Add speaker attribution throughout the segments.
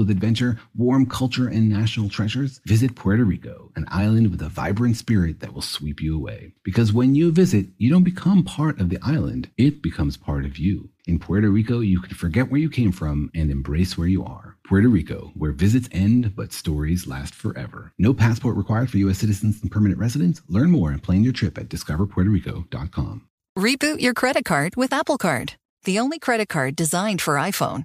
Speaker 1: with adventure, warm culture, and national treasures, visit Puerto Rico, an island with a vibrant spirit that will sweep you away. Because when you visit, you don't become part of the island, it becomes part of you. In Puerto Rico, you can forget where you came from and embrace where you are. Puerto Rico, where visits end but stories last forever. No passport required for U.S. citizens and permanent residents. Learn more and plan your trip at discoverpuertorico.com.
Speaker 2: Reboot your credit card with Apple Card, the only credit card designed for iPhone.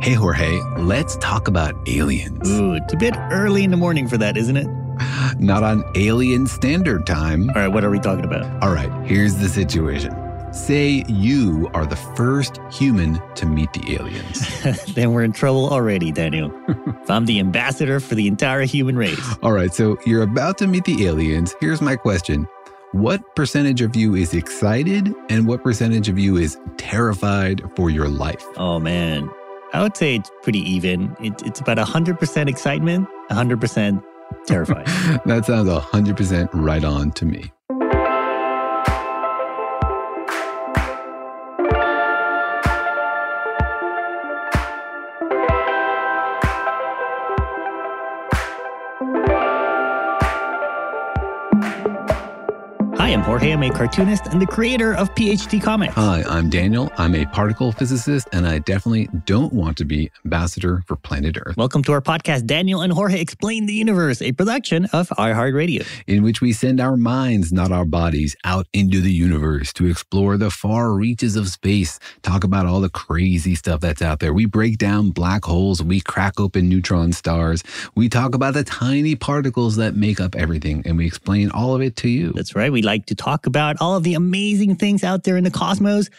Speaker 1: Hey, Jorge, let's talk about aliens.
Speaker 3: Ooh, it's a bit early in the morning for that, isn't it?
Speaker 1: Not on alien standard time.
Speaker 3: All right, what are we talking about?
Speaker 1: All right, here's the situation. Say you are the first human to meet the aliens.
Speaker 3: then we're in trouble already, Daniel. if I'm the ambassador for the entire human race.
Speaker 1: All right, so you're about to meet the aliens. Here's my question What percentage of you is excited, and what percentage of you is terrified for your life?
Speaker 3: Oh, man. I would say it's pretty even. It, it's about 100% excitement, 100% terrifying.
Speaker 1: that sounds 100% right on to me.
Speaker 3: I'm Jorge. I'm a cartoonist and the creator of PhD Comics.
Speaker 1: Hi, I'm Daniel. I'm a particle physicist, and I definitely don't want to be ambassador for planet Earth.
Speaker 3: Welcome to our podcast, Daniel and Jorge Explain the Universe, a production of iHeartRadio,
Speaker 1: in which we send our minds, not our bodies, out into the universe to explore the far reaches of space, talk about all the crazy stuff that's out there. We break down black holes, we crack open neutron stars, we talk about the tiny particles that make up everything, and we explain all of it to you.
Speaker 3: That's right. We like to talk about all of the amazing things out there in the cosmos,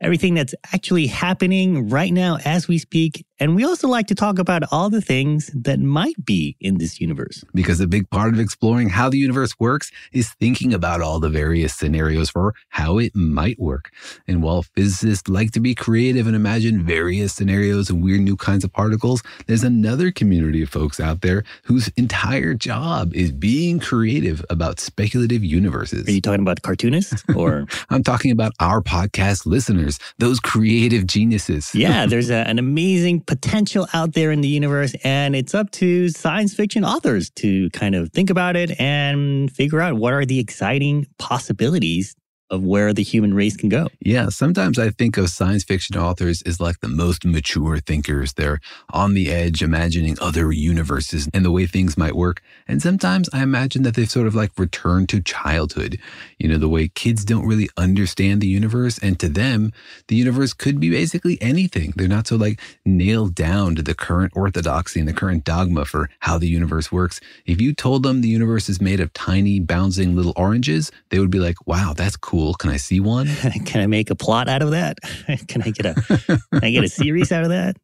Speaker 3: everything that's actually happening right now as we speak. And we also like to talk about all the things that might be in this universe.
Speaker 1: Because a big part of exploring how the universe works is thinking about all the various scenarios for how it might work. And while physicists like to be creative and imagine various scenarios and weird new kinds of particles, there's another community of folks out there whose entire job is being creative about speculative universes.
Speaker 3: Are you talking about cartoonists or?
Speaker 1: I'm talking about our podcast listeners, those creative geniuses.
Speaker 3: yeah, there's a, an amazing potential out there in the universe, and it's up to science fiction authors to kind of think about it and figure out what are the exciting possibilities of where the human race can go.
Speaker 1: Yeah, sometimes I think of science fiction authors as like the most mature thinkers. They're on the edge, imagining other universes and the way things might work. And sometimes I imagine that they've sort of like returned to childhood, you know, the way kids don't really understand the universe. And to them, the universe could be basically anything. They're not so like nailed down to the current orthodoxy and the current dogma for how the universe works. If you told them the universe is made of tiny, bouncing little oranges, they would be like, wow, that's cool cool. Can I see one?
Speaker 3: can I make a plot out of that? can I get a can I get a series out of that?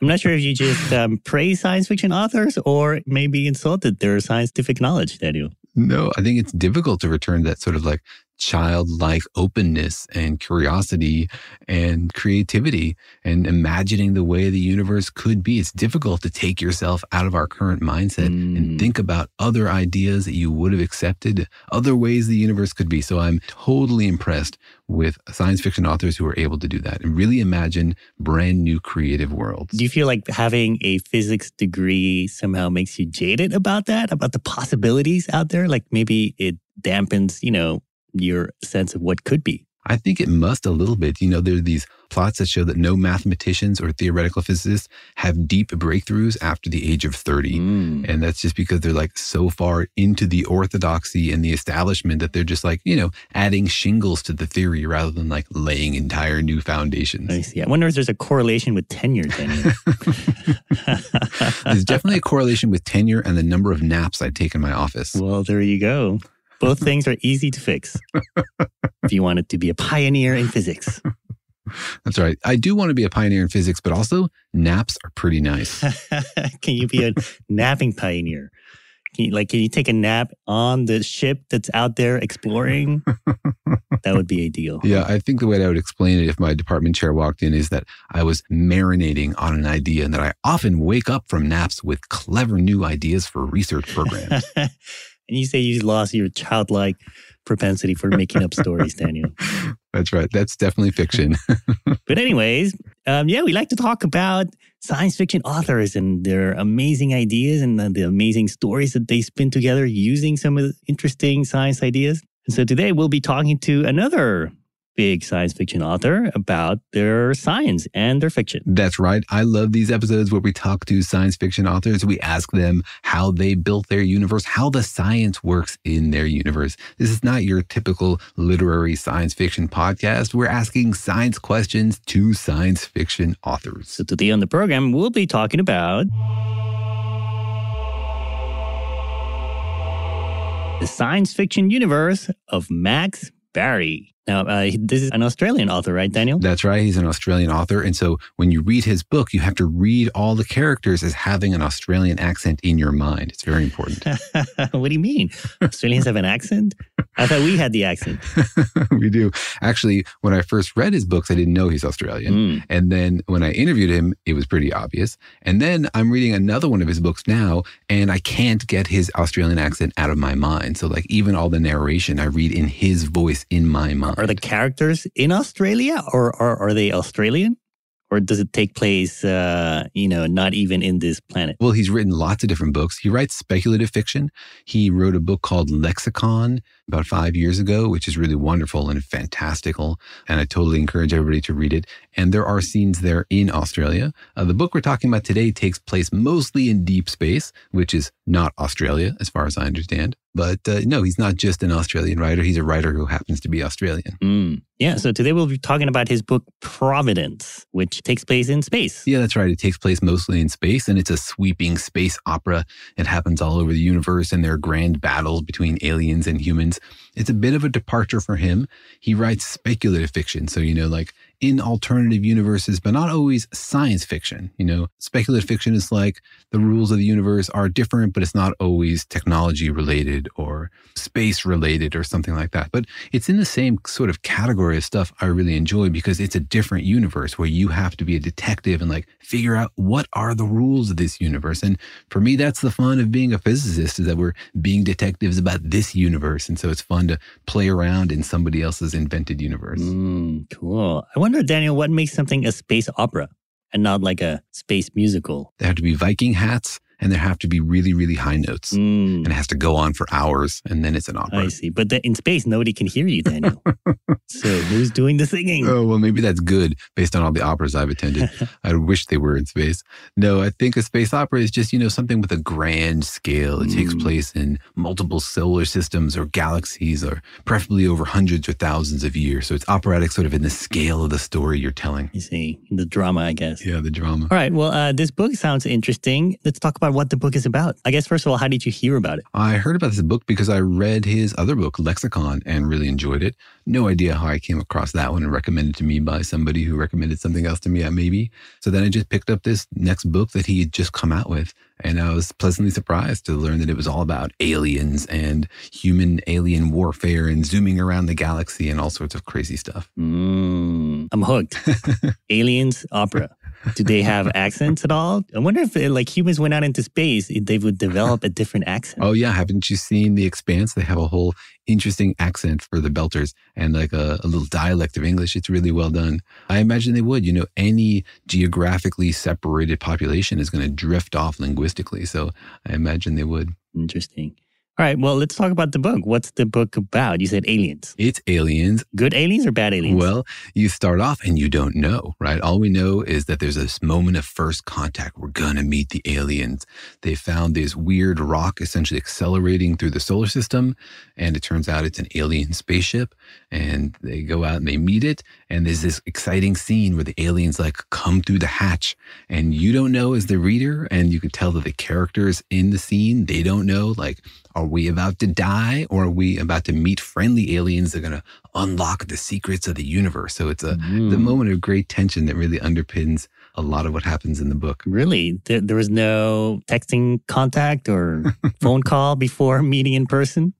Speaker 3: I'm not sure if you just um, praise science fiction authors or maybe insulted their scientific knowledge, Daniel.
Speaker 1: No, I think it's difficult to return that sort of like childlike openness and curiosity and creativity and imagining the way the universe could be. It's difficult to take yourself out of our current mindset mm. and think about other ideas that you would have accepted, other ways the universe could be. So I'm totally impressed with science fiction authors who are able to do that and really imagine brand new creative worlds.
Speaker 3: Do you feel like having a physics degree somehow makes you jaded about that, about the possibilities out there? Like maybe it dampens, you know, your sense of what could be?
Speaker 1: I think it must a little bit. You know, there are these plots that show that no mathematicians or theoretical physicists have deep breakthroughs after the age of 30. Mm. And that's just because they're like so far into the orthodoxy and the establishment that they're just like, you know, adding shingles to the theory rather than like laying entire new foundations.
Speaker 3: I see. I wonder if there's a correlation with tenure, tenure.
Speaker 1: there's definitely a correlation with tenure and the number of naps I take in my office.
Speaker 3: Well, there you go. Both things are easy to fix if you wanted to be a pioneer in physics.
Speaker 1: That's right. I do want to be a pioneer in physics, but also naps are pretty nice.
Speaker 3: can you be a napping pioneer? Can you, like, can you take a nap on the ship that's out there exploring? that would be ideal.
Speaker 1: Yeah, I think the way I would explain it if my department chair walked in is that I was marinating on an idea and that I often wake up from naps with clever new ideas for research programs.
Speaker 3: And you say you lost your childlike propensity for making up stories, Daniel.
Speaker 1: That's right. That's definitely fiction.
Speaker 3: but, anyways, um, yeah, we like to talk about science fiction authors and their amazing ideas and the, the amazing stories that they spin together using some of the interesting science ideas. And so today we'll be talking to another big science fiction author about their science and their fiction.
Speaker 1: That's right. I love these episodes where we talk to science fiction authors. We ask them how they built their universe, how the science works in their universe. This is not your typical literary science fiction podcast. We're asking science questions to science fiction authors.
Speaker 3: So today on the program, we'll be talking about the science fiction universe of Max Barry. Now, uh, this is an Australian author, right, Daniel?
Speaker 1: That's right. He's an Australian author. And so when you read his book, you have to read all the characters as having an Australian accent in your mind. It's very important.
Speaker 3: what do you mean? Australians have an accent? I thought we had the accent.
Speaker 1: we do. Actually, when I first read his books, I didn't know he's Australian. Mm. And then when I interviewed him, it was pretty obvious. And then I'm reading another one of his books now, and I can't get his Australian accent out of my mind. So, like, even all the narration I read in his voice in my mind.
Speaker 3: Are the characters in Australia or, or are they Australian? Or does it take place, uh, you know, not even in this planet?
Speaker 1: Well, he's written lots of different books. He writes speculative fiction. He wrote a book called Lexicon about five years ago, which is really wonderful and fantastical. And I totally encourage everybody to read it. And there are scenes there in Australia. Uh, the book we're talking about today takes place mostly in deep space, which is not Australia, as far as I understand. But uh, no, he's not just an Australian writer. He's a writer who happens to be Australian.
Speaker 3: Mm. Yeah. So today we'll be talking about his book, Providence, which takes place in space.
Speaker 1: Yeah, that's right. It takes place mostly in space, and it's a sweeping space opera. It happens all over the universe, and there are grand battles between aliens and humans. It's a bit of a departure for him. He writes speculative fiction. So, you know, like in alternative universes, but not always science fiction. You know, speculative fiction is like the rules of the universe are different, but it's not always technology related or space related or something like that. But it's in the same sort of category of stuff I really enjoy because it's a different universe where you have to be a detective and like figure out what are the rules of this universe. And for me, that's the fun of being a physicist is that we're being detectives about this universe. And so it's fun to play around in somebody else's invented universe.
Speaker 3: Mm, cool. I Daniel, what makes something a space opera and not like a space musical?
Speaker 1: There have to be Viking hats and there have to be really, really high notes. Mm. And it has to go on for hours and then it's an opera.
Speaker 3: I see. But the, in space, nobody can hear you, Daniel. so who's doing the singing?
Speaker 1: Oh, well, maybe that's good based on all the operas I've attended. I wish they were in space. No, I think a space opera is just, you know, something with a grand scale. It mm. takes place in multiple solar systems or galaxies or preferably over hundreds or thousands of years. So it's operatic sort of in the scale of the story you're telling.
Speaker 3: You see, the drama, I guess.
Speaker 1: Yeah, the drama.
Speaker 3: All right. Well, uh, this book sounds interesting. Let's talk about about what the book is about. I guess, first of all, how did you hear about it?
Speaker 1: I heard about this book because I read his other book, Lexicon, and really enjoyed it. No idea how I came across that one and recommended to me by somebody who recommended something else to me, maybe. So then I just picked up this next book that he had just come out with. And I was pleasantly surprised to learn that it was all about aliens and human alien warfare and zooming around the galaxy and all sorts of crazy stuff.
Speaker 3: Mm, I'm hooked. aliens, opera. Do they have accents at all? I wonder if uh, like humans went out into space, they would develop a different accent.
Speaker 1: Oh yeah, haven't you seen The Expanse? They have a whole interesting accent for the Belters and like a, a little dialect of English. It's really well done. I imagine they would. You know, any geographically separated population is going to drift off linguistically. So I imagine they would.
Speaker 3: Interesting. All right, well, let's talk about the book. What's the book about? You said aliens.
Speaker 1: It's aliens.
Speaker 3: Good aliens or bad aliens?
Speaker 1: Well, you start off and you don't know, right? All we know is that there's this moment of first contact. We're going to meet the aliens. They found this weird rock essentially accelerating through the solar system. And it turns out it's an alien spaceship. And they go out and they meet it. And there's this exciting scene where the aliens like come through the hatch. And you don't know as the reader. And you can tell that the characters in the scene, they don't know. Like, are we about to die or are we about to meet friendly aliens that are going to unlock the secrets of the universe? So it's a mm. the moment of great tension that really underpins a lot of what happens in the book.
Speaker 3: Really? There, there was no texting contact or phone call before meeting in person?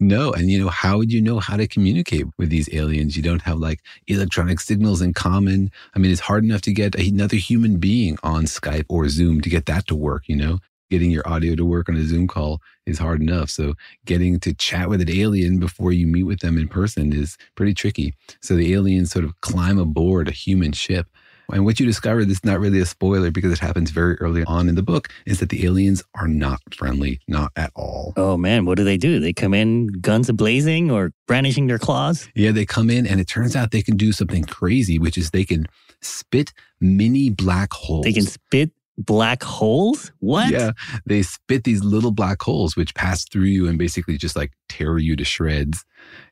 Speaker 1: No. And, you know, how would you know how to communicate with these aliens? You don't have like electronic signals in common. I mean, it's hard enough to get another human being on Skype or Zoom to get that to work, you know? Getting your audio to work on a Zoom call is hard enough. So getting to chat with an alien before you meet with them in person is pretty tricky. So the aliens sort of climb aboard a human ship and what you discover, this is not really a spoiler because it happens very early on in the book, is that the aliens are not friendly, not at all.
Speaker 3: Oh man, what do they do? They come in guns blazing or brandishing their claws?
Speaker 1: Yeah, they come in and it turns out they can do something crazy, which is they can spit mini black holes.
Speaker 3: They can spit black holes? What?
Speaker 1: Yeah, they spit these little black holes which pass through you and basically just like tear you to shreds.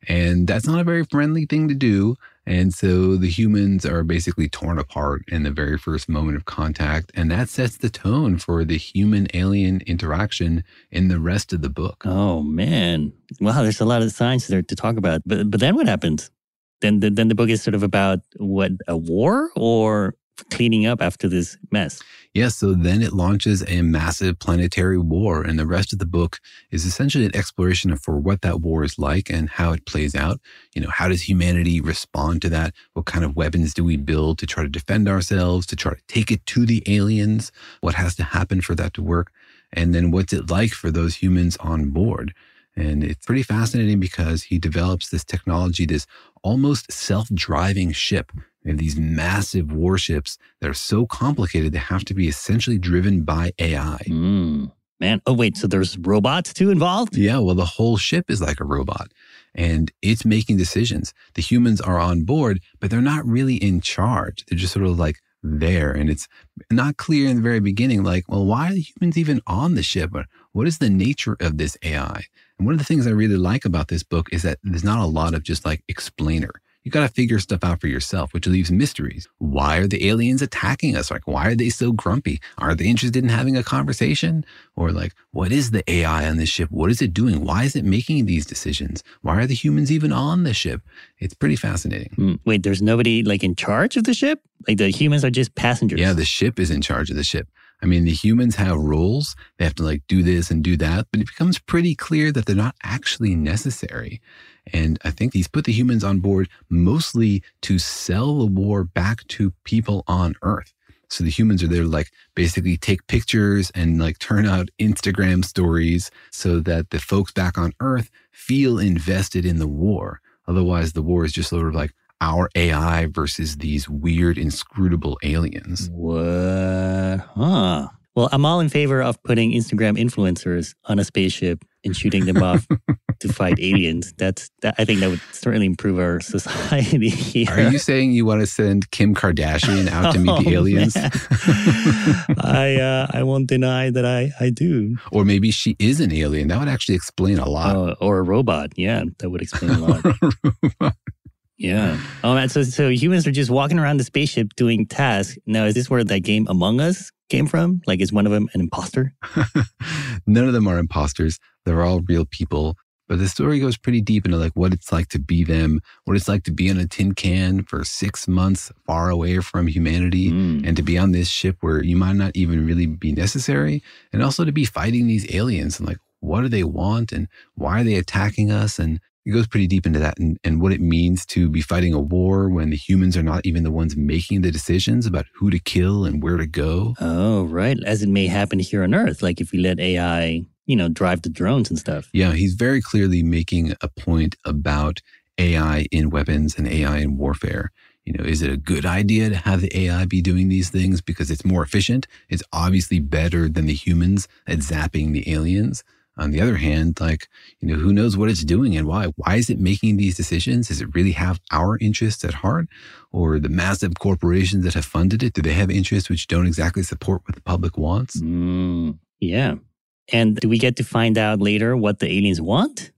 Speaker 1: And that's not a very friendly thing to do. And so the humans are basically torn apart in the very first moment of contact. And that sets the tone for the human alien interaction in the rest of the book.
Speaker 3: Oh, man. Wow, there's a lot of science there to talk about. But, but then what happens? Then the, then the book is sort of about what, a war or cleaning up after this mess?
Speaker 1: Yes, yeah, so then it launches a massive planetary war, and the rest of the book is essentially an exploration for what that war is like and how it plays out. You know, how does humanity respond to that? What kind of weapons do we build to try to defend ourselves, to try to take it to the aliens? What has to happen for that to work? And then what's it like for those humans on board? And it's pretty fascinating because he develops this technology, this almost self driving ship we have these massive warships that are so complicated they have to be essentially driven by AI.
Speaker 3: Mm, man. Oh, wait. So there's robots too involved?
Speaker 1: Yeah. Well, the whole ship is like a robot and it's making decisions. The humans are on board, but they're not really in charge. They're just sort of like there. And it's not clear in the very beginning, like, well, why are the humans even on the ship? Or what is the nature of this AI? And one of the things I really like about this book is that there's not a lot of just like explainer you got to figure stuff out for yourself, which leaves mysteries. Why are the aliens attacking us? Like, why are they so grumpy? Are they interested in having a conversation? Or like, what is the AI on this ship? What is it doing? Why is it making these decisions? Why are the humans even on the ship? It's pretty fascinating.
Speaker 3: Mm, wait, there's nobody like in charge of the ship? Like the humans are just passengers?
Speaker 1: Yeah, the ship is in charge of the ship. I mean, the humans have roles. They have to like do this and do that, but it becomes pretty clear that they're not actually necessary. And I think he's put the humans on board mostly to sell the war back to people on Earth. So the humans are there like basically take pictures and like turn out Instagram stories so that the folks back on Earth feel invested in the war. Otherwise, the war is just sort of like our AI versus these weird, inscrutable aliens.
Speaker 3: What? Huh. Well, I'm all in favor of putting Instagram influencers on a spaceship and shooting them off to fight aliens. That's that, I think that would certainly improve our society here.
Speaker 1: Are you saying you want to send Kim Kardashian out to meet oh, the aliens?
Speaker 3: I uh, I won't deny that I I do.
Speaker 1: Or maybe she is an alien. That would actually explain a lot.
Speaker 3: Uh, or a robot. Yeah, that would explain a lot. Yeah. Oh man, so so humans are just walking around the spaceship doing tasks. Now, is this where that game Among Us came from? Like, is one of them an imposter?
Speaker 1: None of them are imposters. They're all real people. But the story goes pretty deep into like what it's like to be them, what it's like to be on a tin can for six months far away from humanity,
Speaker 3: Mm.
Speaker 1: and to be on this ship where you might not even really be necessary, and also to be fighting these aliens and like what do they want and why are they attacking us? And it goes pretty deep into that and, and what it means to be fighting a war when the humans are not even the ones making the decisions about who to kill and where to go.
Speaker 3: Oh, right. As it may happen here on Earth, like if we let AI, you know, drive the drones and stuff.
Speaker 1: Yeah, he's very clearly making a point about AI in weapons and AI in warfare. You know, is it a good idea to have the AI be doing these things because it's more efficient? It's obviously better than the humans at zapping the aliens. On the other hand, like, you know, who knows what it's doing and why? Why is it making these decisions? Does it really have our interests at heart? Or the massive corporations that have funded it? Do they have interests which don't exactly support what the public wants?
Speaker 3: Mm, yeah. And do we get to find out later what the aliens want?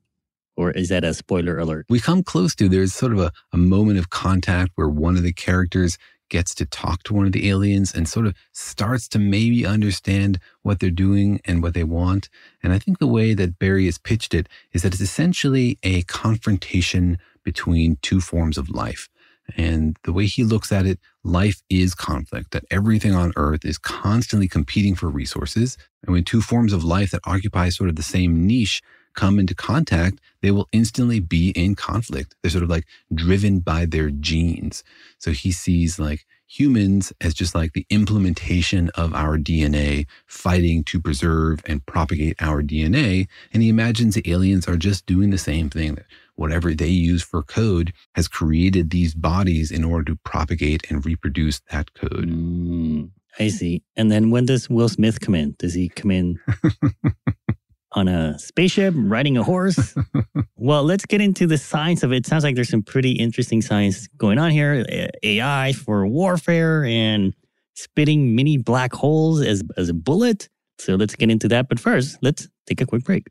Speaker 3: Or is that a spoiler alert?
Speaker 1: we come close to there's sort of a, a moment of contact where one of the characters gets to talk to one of the aliens and sort of starts to maybe understand what they're doing and what they want. And I think the way that Barry has pitched it is that it's essentially a confrontation between two forms of life. And the way he looks at it, life is conflict, that everything on earth is constantly competing for resources. And when two forms of life that occupy sort of the same niche come into contact, they will instantly be in conflict. They're sort of like driven by their genes. So he sees like humans as just like the implementation of our DNA, fighting to preserve and propagate our DNA. And he imagines the aliens are just doing the same thing. That whatever they use for code has created these bodies in order to propagate and reproduce that code.
Speaker 3: Mm, I see. And then when does Will Smith come in? Does he come in on a spaceship, riding a horse? well, let's get into the science of it. Sounds like there's some pretty interesting science going on here. AI for warfare and spitting mini black holes as, as a bullet. So let's get into that. But first, let's take a quick break.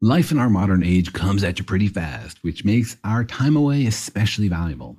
Speaker 1: Life in our modern age comes at you pretty fast, which makes our time away especially valuable.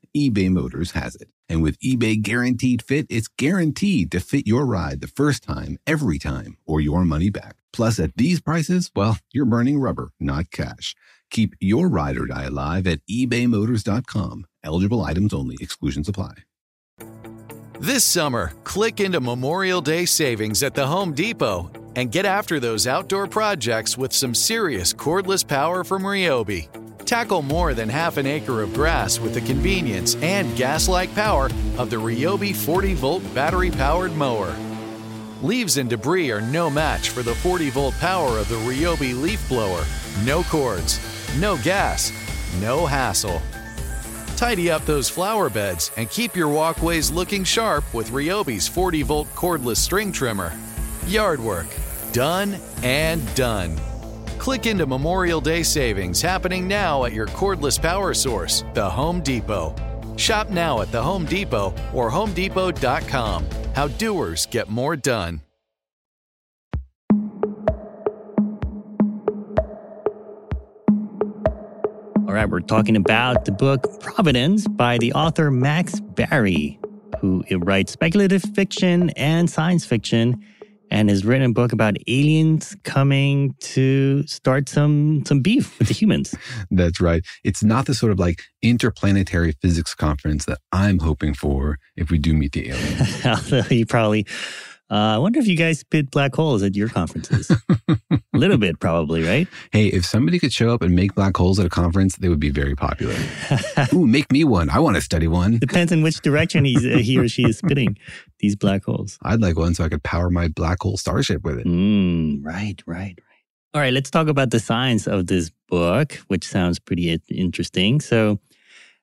Speaker 1: eBay Motors has it. And with eBay Guaranteed Fit, it's guaranteed to fit your ride the first time, every time, or your money back. Plus, at these prices, well, you're burning rubber, not cash. Keep your ride or die alive at ebaymotors.com. Eligible items only, exclusions apply.
Speaker 4: This summer, click into Memorial Day savings at the Home Depot and get after those outdoor projects with some serious cordless power from Ryobi. Tackle more than half an acre of grass with the convenience and gas like power of the Ryobi 40 volt battery powered mower. Leaves and debris are no match for the 40 volt power of the Ryobi leaf blower. No cords, no gas, no hassle. Tidy up those flower beds and keep your walkways looking sharp with Ryobi's 40 volt cordless string trimmer. Yard work, done and done. Click into Memorial Day savings happening now at your cordless power source, the Home Depot. Shop now at the Home Depot or HomeDepot.com. How doers get more done.
Speaker 3: All right, we're talking about the book Providence by the author Max Barry, who writes speculative fiction and science fiction and has written a book about aliens coming to start some some beef with the humans.
Speaker 1: That's right. It's not the sort of like interplanetary physics conference that I'm hoping for if we do meet the aliens.
Speaker 3: Although you probably uh, I wonder if you guys spit black holes at your conferences. a little bit, probably, right?
Speaker 1: Hey, if somebody could show up and make black holes at a conference, they would be very popular. Ooh, make me one. I want to study one.
Speaker 3: Depends on which direction he's, uh, he or she is spitting these black holes.
Speaker 1: I'd like one so I could power my black hole starship with it.
Speaker 3: Mm, right, right, right. All right, let's talk about the science of this book, which sounds pretty interesting. So,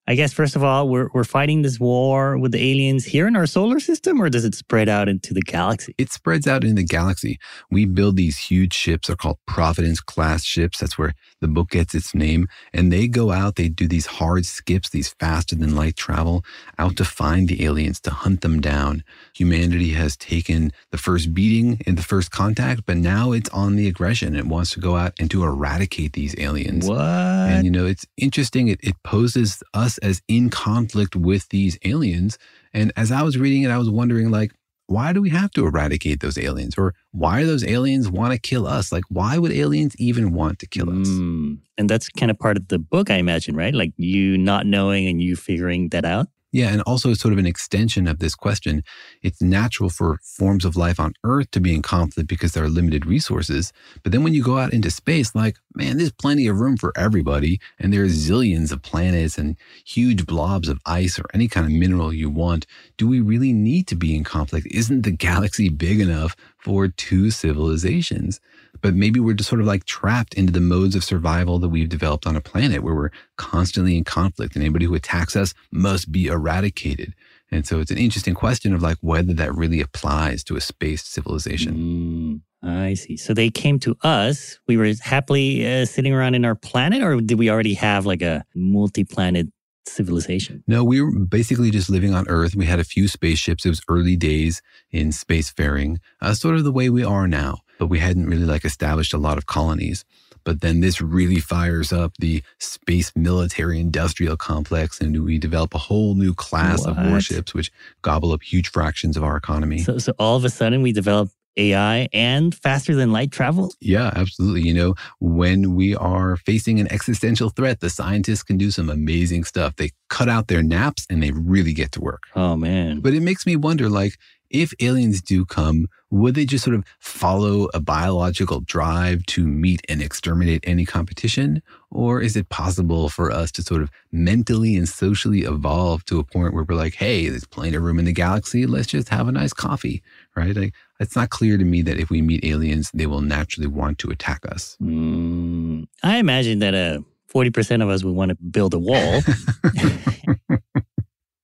Speaker 3: I guess first of all, we're we're fighting this war with the aliens here in our solar system, or does it spread out into the galaxy?
Speaker 1: It spreads out in the galaxy. We build these huge ships. They're called Providence class ships. That's where the book gets its name. And they go out. They do these hard skips, these faster than light travel, out to find the aliens, to hunt them down. Humanity has taken the first beating in the first contact, but now it's on the aggression. It wants to go out and to eradicate these aliens.
Speaker 3: What?
Speaker 1: And you know, it's interesting. It, it poses us as in conflict with these aliens. And as I was reading it, I was wondering, like, why do we have to eradicate those aliens? Or why do those aliens want to kill us? Like, why would aliens even want to kill us?
Speaker 3: Mm. And that's kind of part of the book, I imagine, right? Like you not knowing and you figuring that out.
Speaker 1: Yeah, and also sort of an extension of this question. It's natural for forms of life on Earth to be in conflict because there are limited resources. But then when you go out into space, like, man, there's plenty of room for everybody. And there's zillions of planets and huge blobs of ice or any kind of mineral you want. Do we really need to be in conflict? Isn't the galaxy big enough for two civilizations? But maybe we're just sort of like trapped into the modes of survival that we've developed on a planet where we're constantly in conflict and anybody who attacks us must be eradicated. And so it's an interesting question of like whether that really applies to a space civilization.
Speaker 3: Mm, I see. So they came to us. We were happily uh, sitting around in our planet, or did we already have like a multi planet civilization?
Speaker 1: No, we were basically just living on Earth. We had a few spaceships. It was early days in spacefaring, uh, sort of the way we are now but we hadn't really like established a lot of colonies. But then this really fires up the space military industrial complex, and we develop a whole new class what? of warships, which gobble up huge fractions of our economy.
Speaker 3: So, so all of a sudden, we develop AI and faster than light travel?
Speaker 1: Yeah, absolutely. You know, when we are facing an existential threat, the scientists can do some amazing stuff. They cut out their naps and they really get to work.
Speaker 3: Oh, man.
Speaker 1: But it makes me wonder like, if aliens do come, would they just sort of follow a biological drive to meet and exterminate any competition? Or is it possible for us to sort of mentally and socially evolve to a point where we're like, hey, there's plenty of room in the galaxy. Let's just have a nice coffee, right? Like, it's not clear to me that if we meet aliens, they will naturally want to attack us.
Speaker 3: Mm, I imagine that uh, 40% of us would want to build a wall.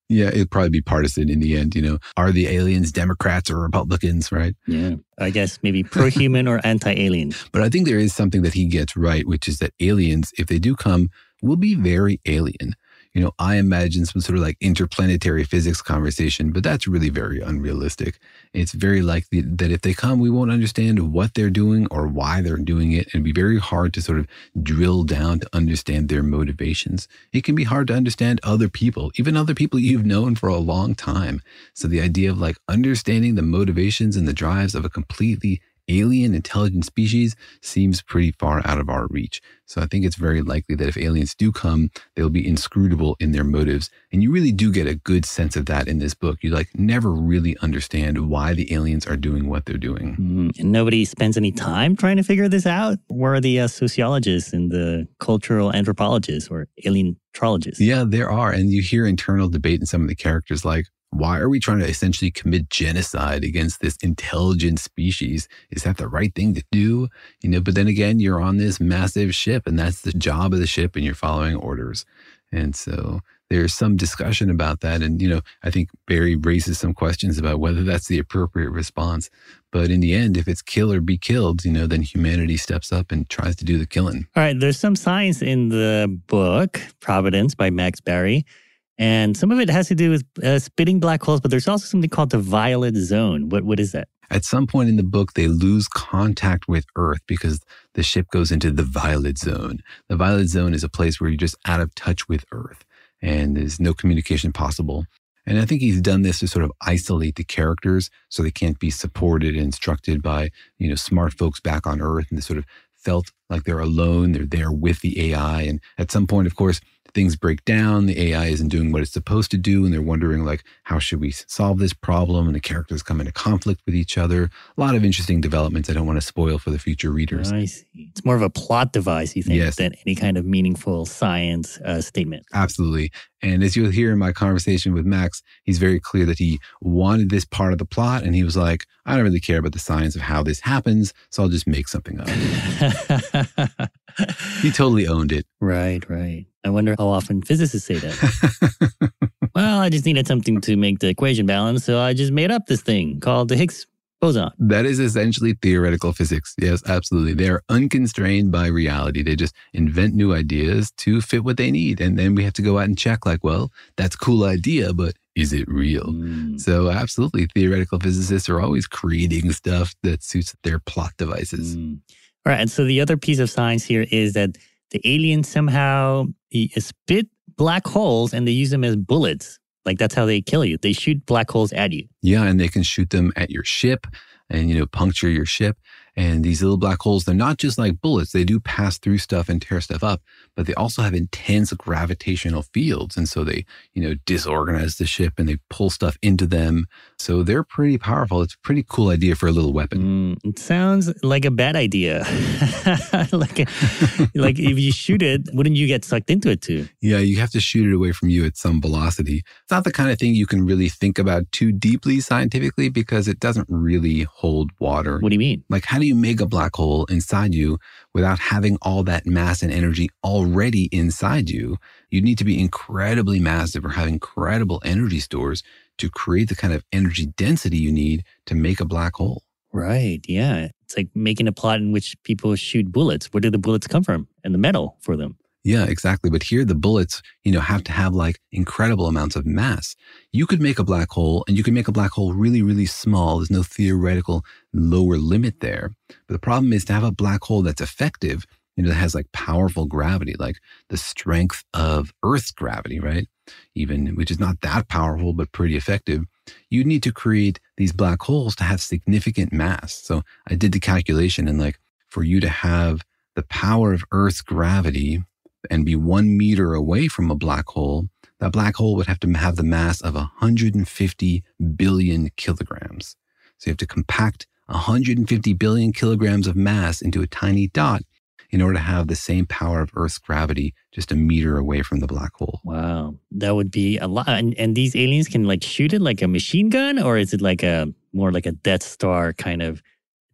Speaker 1: Yeah, it'd probably be partisan in the end. You know, are the aliens Democrats or Republicans, right?
Speaker 3: Yeah, I guess maybe pro human or anti alien.
Speaker 1: But I think there is something that he gets right, which is that aliens, if they do come, will be very alien you know, I imagine some sort of like interplanetary physics conversation, but that's really very unrealistic. It's very likely that if they come, we won't understand what they're doing or why they're doing it. And be very hard to sort of drill down to understand their motivations. It can be hard to understand other people, even other people you've known for a long time. So the idea of like understanding the motivations and the drives of a completely alien intelligent species seems pretty far out of our reach. So I think it's very likely that if aliens do come, they'll be inscrutable in their motives. And you really do get a good sense of that in this book. You like never really understand why the aliens are doing what they're doing.
Speaker 3: Mm, and nobody spends any time trying to figure this out. Where are the uh, sociologists and the cultural anthropologists or alientrologists?
Speaker 1: Yeah, there are. And you hear internal debate in some of the characters like, why are we trying to essentially commit genocide against this intelligent species? Is that the right thing to do? You know, but then again, you're on this massive ship and that's the job of the ship and you're following orders. And so there's some discussion about that. And, you know, I think Barry raises some questions about whether that's the appropriate response. But in the end, if it's kill or be killed, you know, then humanity steps up and tries to do the killing.
Speaker 3: All right. There's some science in the book, Providence by Max Barry. And some of it has to do with uh, spitting black holes, but there's also something called the violet zone. What, what is that?
Speaker 1: At some point in the book, they lose contact with Earth because the ship goes into the violet zone. The violet zone is a place where you're just out of touch with Earth and there's no communication possible. And I think he's done this to sort of isolate the characters so they can't be supported and instructed by, you know, smart folks back on Earth and they sort of felt like they're alone. They're there with the AI. And at some point, of course, things break down the ai isn't doing what it's supposed to do and they're wondering like how should we solve this problem? And the characters come into conflict with each other. A lot of interesting developments i don't want to spoil for the future readers.
Speaker 3: I see. It's more of a plot device you think
Speaker 1: yes.
Speaker 3: than any kind of meaningful science uh, statement.
Speaker 1: Absolutely. And as you'll hear in my conversation with max he's very clear that he wanted this part of the plot and he was like i don't really care about the science of how this happens so i'll just make something up he totally owned it
Speaker 3: right right I wonder how often physicists say that. well, I just needed something to make the equation balance, so I just made up this thing called the Higgs boson.
Speaker 1: That is essentially theoretical physics. Yes, absolutely. They're unconstrained by reality. They just invent new ideas to fit what they need. And then we have to go out and check, like, well, that's a cool idea, but is it real? Mm. So, absolutely, theoretical physicists are always creating stuff that suits their plot devices.
Speaker 3: Mm. All right. And so the other piece of science here is that the aliens somehow spit black holes and they use them as bullets. Like that's how they kill you. They shoot black holes at you.
Speaker 1: Yeah, and they can shoot them at your ship and you know puncture your ship. And these little black holes, they're not just like bullets. They do pass through stuff and tear stuff up, but they also have intense gravitational fields. And so they, you know, disorganize the ship and they pull stuff into them. So they're pretty powerful. It's a pretty cool idea for a little weapon.
Speaker 3: Mm, it sounds like a bad idea. like, a, like if you shoot it, wouldn't you get sucked into it too?
Speaker 1: Yeah, you have to shoot it away from you at some velocity. It's not the kind of thing you can really think about too deeply scientifically because it doesn't really hold water.
Speaker 3: What do you mean?
Speaker 1: Like, how do you make a black hole inside you without having all that mass and energy already inside you? You need to be incredibly massive or have incredible energy stores to create the kind of energy density you need to make a black hole.
Speaker 3: Right. Yeah. It's like making a plot in which people shoot bullets. Where do the bullets come from? And the metal for them.
Speaker 1: Yeah, exactly. But here the bullets, you know, have to have like incredible amounts of mass. You could make a black hole and you could make a black hole really, really small. There's no theoretical lower limit there. But the problem is to have a black hole that's effective, you know, that has like powerful gravity, like the strength of Earth's gravity, right? Even, which is not that powerful, but pretty effective. You need to create these black holes to have significant mass. So I did the calculation and like for you to have the power of Earth's gravity and be one meter away from a black hole, that black hole would have to have the mass of 150 billion kilograms. So you have to compact 150 billion kilograms of mass into a tiny dot in order to have the same power of Earth's gravity just a meter away from the black hole.
Speaker 3: Wow. That would be a lot. And, and these aliens can like shoot it like a machine gun, or is it like a more like a Death Star kind of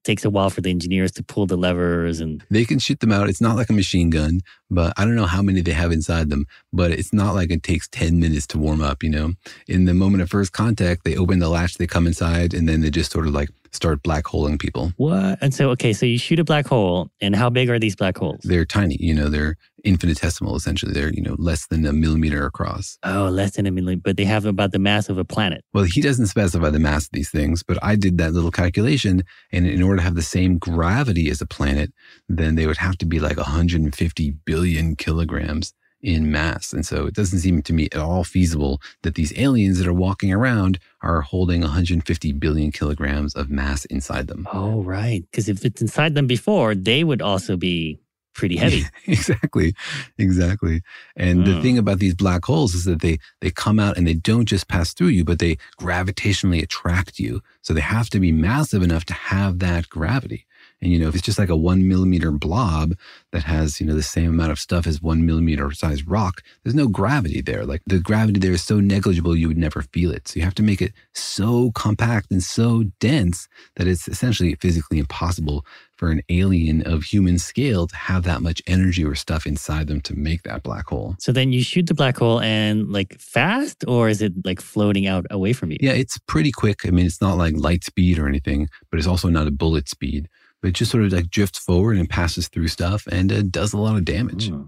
Speaker 3: takes a while for the engineers to pull the levers and
Speaker 1: they can shoot them out. It's not like a machine gun, but I don't know how many they have inside them, but it's not like it takes 10 minutes to warm up, you know. In the moment of first contact, they open the latch, they come inside, and then they just sort of like start black holing people.
Speaker 3: What? And so, okay, so you shoot a black hole, and how big are these black holes?
Speaker 1: They're tiny. You know, they're infinitesimal. Essentially, they're you know less than a millimeter across.
Speaker 3: Oh, less than a millimeter, but they have about the mass of a planet.
Speaker 1: Well, he doesn't specify the mass of these things, but I did that little calculation, and in order to have the same gravity as a planet, then they would have to be like 150 billion kilograms in mass. And so it doesn't seem to me at all feasible that these aliens that are walking around are holding 150 billion kilograms of mass inside them.
Speaker 3: Oh, right. Because if it's inside them before, they would also be pretty heavy.
Speaker 1: exactly. Exactly. And the hmm. thing about these black holes is that they they come out and they don't just pass through you, but they gravitationally attract you. So they have to be massive enough to have that gravity. And, you know, if it's just like a one millimeter blob that has, you know, the same amount of stuff as one millimeter size rock, there's no gravity there. Like the gravity there is so negligible, you would never feel it. So you have to make it so compact and so dense that it's essentially physically impossible for an alien of human scale to have that much energy or stuff inside them to make that black hole.
Speaker 3: So then you shoot the black hole and like fast, or is it like floating out away from you?
Speaker 1: Yeah, it's pretty quick. I mean, it's not like light speed or anything, but it's also not a bullet speed. But it just sort of like drifts forward and passes through stuff and it does a lot of damage.
Speaker 3: Hmm.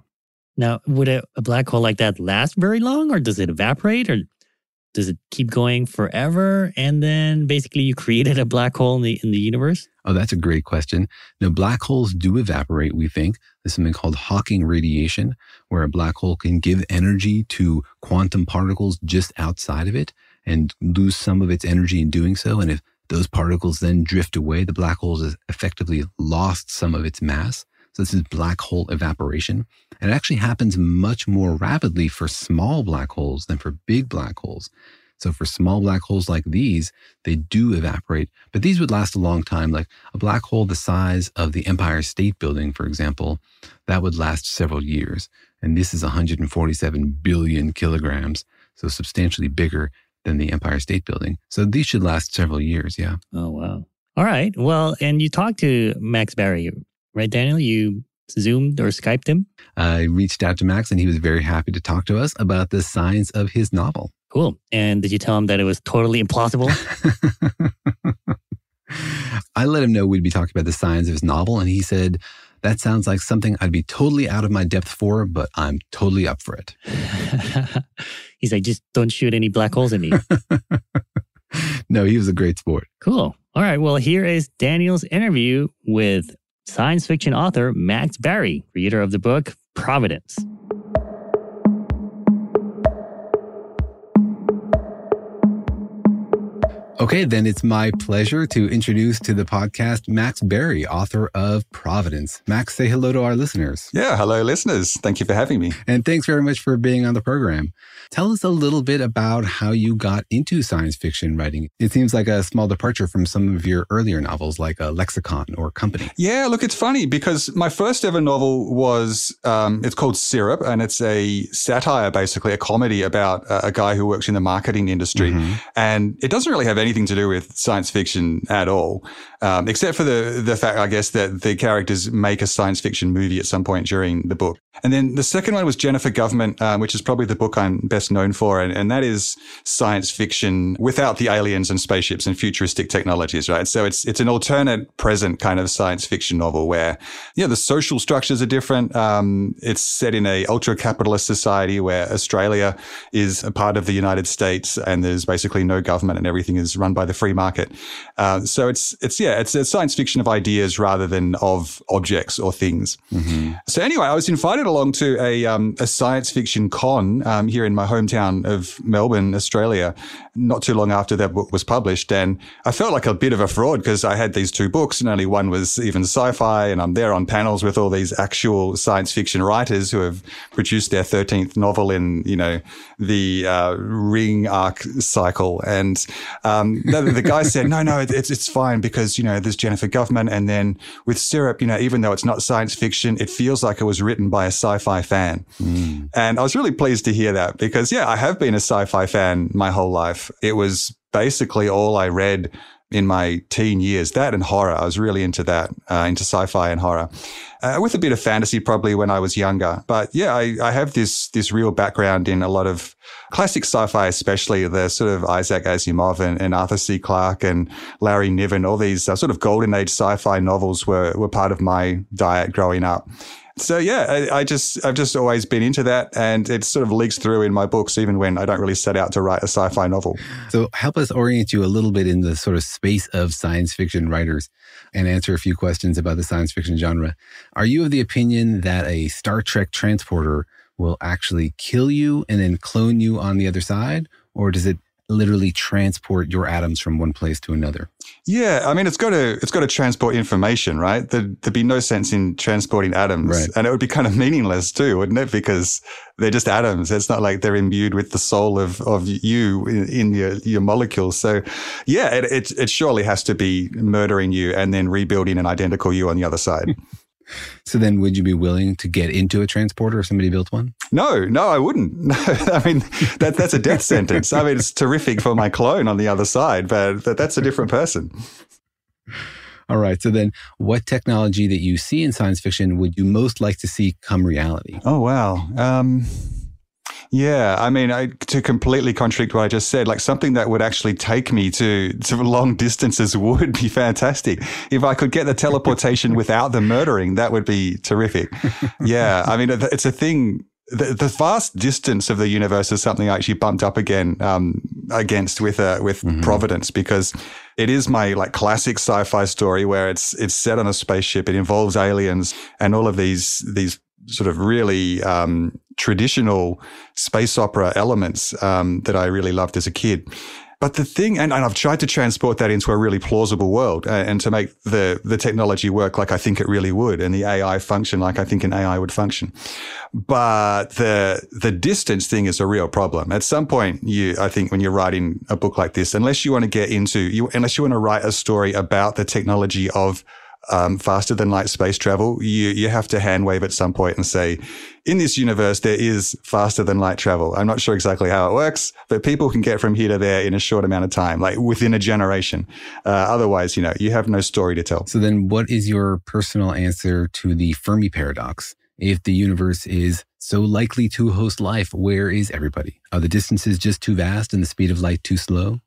Speaker 3: Now, would a, a black hole like that last very long, or does it evaporate, or does it keep going forever? And then basically you created a black hole in the in the universe?
Speaker 1: Oh, that's a great question. Now, black holes do evaporate, we think. There's something called Hawking radiation, where a black hole can give energy to quantum particles just outside of it and lose some of its energy in doing so. And if those particles then drift away, the black hole has effectively lost some of its mass. So this is black hole evaporation. And it actually happens much more rapidly for small black holes than for big black holes. So for small black holes like these, they do evaporate, but these would last a long time. Like a black hole the size of the Empire State Building, for example, that would last several years. And this is 147 billion kilograms, so substantially bigger than the Empire State Building. So these should last several years, yeah.
Speaker 3: Oh, wow. All right. Well, and you talked to Max Barry, right, Daniel? You Zoomed or Skyped him?
Speaker 1: I reached out to Max and he was very happy to talk to us about the science of his novel.
Speaker 3: Cool. And did you tell him that it was totally implausible?
Speaker 1: I let him know we'd be talking about the science of his novel, and he said, That sounds like something I'd be totally out of my depth for, but I'm totally up for it.
Speaker 3: He's like, Just don't shoot any black holes at me.
Speaker 1: no, he was a great sport.
Speaker 3: Cool. All right. Well, here is Daniel's interview with science fiction author Max Barry, creator of the book Providence.
Speaker 1: Okay, then it's my pleasure to introduce to the podcast Max Barry, author of Providence. Max, say hello to our listeners.
Speaker 5: Yeah, hello, listeners. Thank you for having me.
Speaker 1: And thanks very much for being on the program. Tell us a little bit about how you got into science fiction writing. It seems like a small departure from some of your earlier novels, like a Lexicon or Company.
Speaker 5: Yeah, look, it's funny because my first ever novel was um, it's called Syrup, and it's a satire, basically a comedy about a, a guy who works in the marketing industry, mm-hmm. and it doesn't really have anything to do with science fiction at all, um, except for the the fact, I guess, that the characters make a science fiction movie at some point during the book. And then the second one was Jennifer Government, um, which is probably the book I'm best known for. And, and, that is science fiction without the aliens and spaceships and futuristic technologies, right? So it's, it's an alternate present kind of science fiction novel where, yeah, the social structures are different. Um, it's set in a ultra capitalist society where Australia is a part of the United States and there's basically no government and everything is run by the free market. Uh, so it's, it's, yeah, it's a science fiction of ideas rather than of objects or things. Mm-hmm. So anyway, I was invited along to a, um, a science fiction con um, here in my hometown of Melbourne, Australia, not too long after that book was published. And I felt like a bit of a fraud because I had these two books and only one was even sci-fi. And I'm there on panels with all these actual science fiction writers who have produced their 13th novel in, you know, the uh, ring arc cycle. And um, the, the, guy said, no, no, it's, it's fine because, you know, there's Jennifer Government. And then with Syrup, you know, even though it's not science fiction, it feels like it was written by a sci-fi fan. Mm. And I was really pleased to hear that because yeah, I have been a sci-fi fan my whole life. It was basically all I read in my teen years. That and horror. I was really into that, uh, into sci-fi and horror, uh, with a bit of fantasy probably when I was younger. But yeah, I, I, have this this real background in a lot of classic sci-fi, especially the sort of Isaac Asimov and, and Arthur C. Clarke and Larry Niven. All these uh, sort of golden age sci-fi novels were were part of my diet growing up. So yeah, I, I, just I've just always been into that, and it sort of leaks through in my books, even when I don't really set out to write a sci-fi novel.
Speaker 1: So help us orient you a little bit in the sort of space of science fiction writers, and answer a few questions about the science fiction genre. Are you of the opinion that a Star Trek transporter will actually kill you and then clone you on the other side, or does it literally transport your atoms from one place to another?
Speaker 5: Yeah, I mean, it's got to it's got to transport information, right? There'd, there'd be no sense in transporting atoms,
Speaker 1: Right.
Speaker 5: and it would be kind of meaningless too, wouldn't it? Because they're just atoms. It's not like they're imbued with the soul of of you in, in your your molecules. So, yeah, it, it it surely has to be murdering you and then rebuilding an identical you on the other side.
Speaker 1: So then, would you be willing to get into a transporter if somebody built one?
Speaker 5: No, no, I wouldn't. No, I mean that that's a death sentence. I mean, it's terrific for my clone on the other side, but, but that's a different person.
Speaker 1: All right. So then, what technology that you see in science fiction would you most like to see come reality?
Speaker 5: Oh wow. Um, yeah, I mean, I, to completely contradict what I just said, like something that would actually take me to to long distances would be fantastic. If I could get the teleportation without the murdering, that would be terrific. Yeah, I mean, it's a thing. The, the vast distance of the universe is something I actually bumped up again um, against with uh, with Providence because it is my like classic sci-fi story where it's it's set on a spaceship. It involves aliens and all of these these sort of really um, traditional space opera elements um, that I really loved as a kid. But the thing, and, and I've tried to transport that into a really plausible world uh, and to make the, the technology work like I think it really would and the AI function like I think an AI would function. But the, the distance thing is a real problem. At some point, you, I think when you're writing a book like this, unless you want to get into, you, unless you want to write a story about the technology of um, faster than light space travel, you you have to hand wave at some point and say, in this universe there is faster than light travel. I'm not sure exactly how it works, but people can get from here to there in a short amount of time, like within a generation. Uh, otherwise, you know, you have no story to tell.
Speaker 1: So then, what is your personal answer to the Fermi paradox? If the universe is so likely to host life, where is everybody? Are the distances just too vast and the speed of light too slow?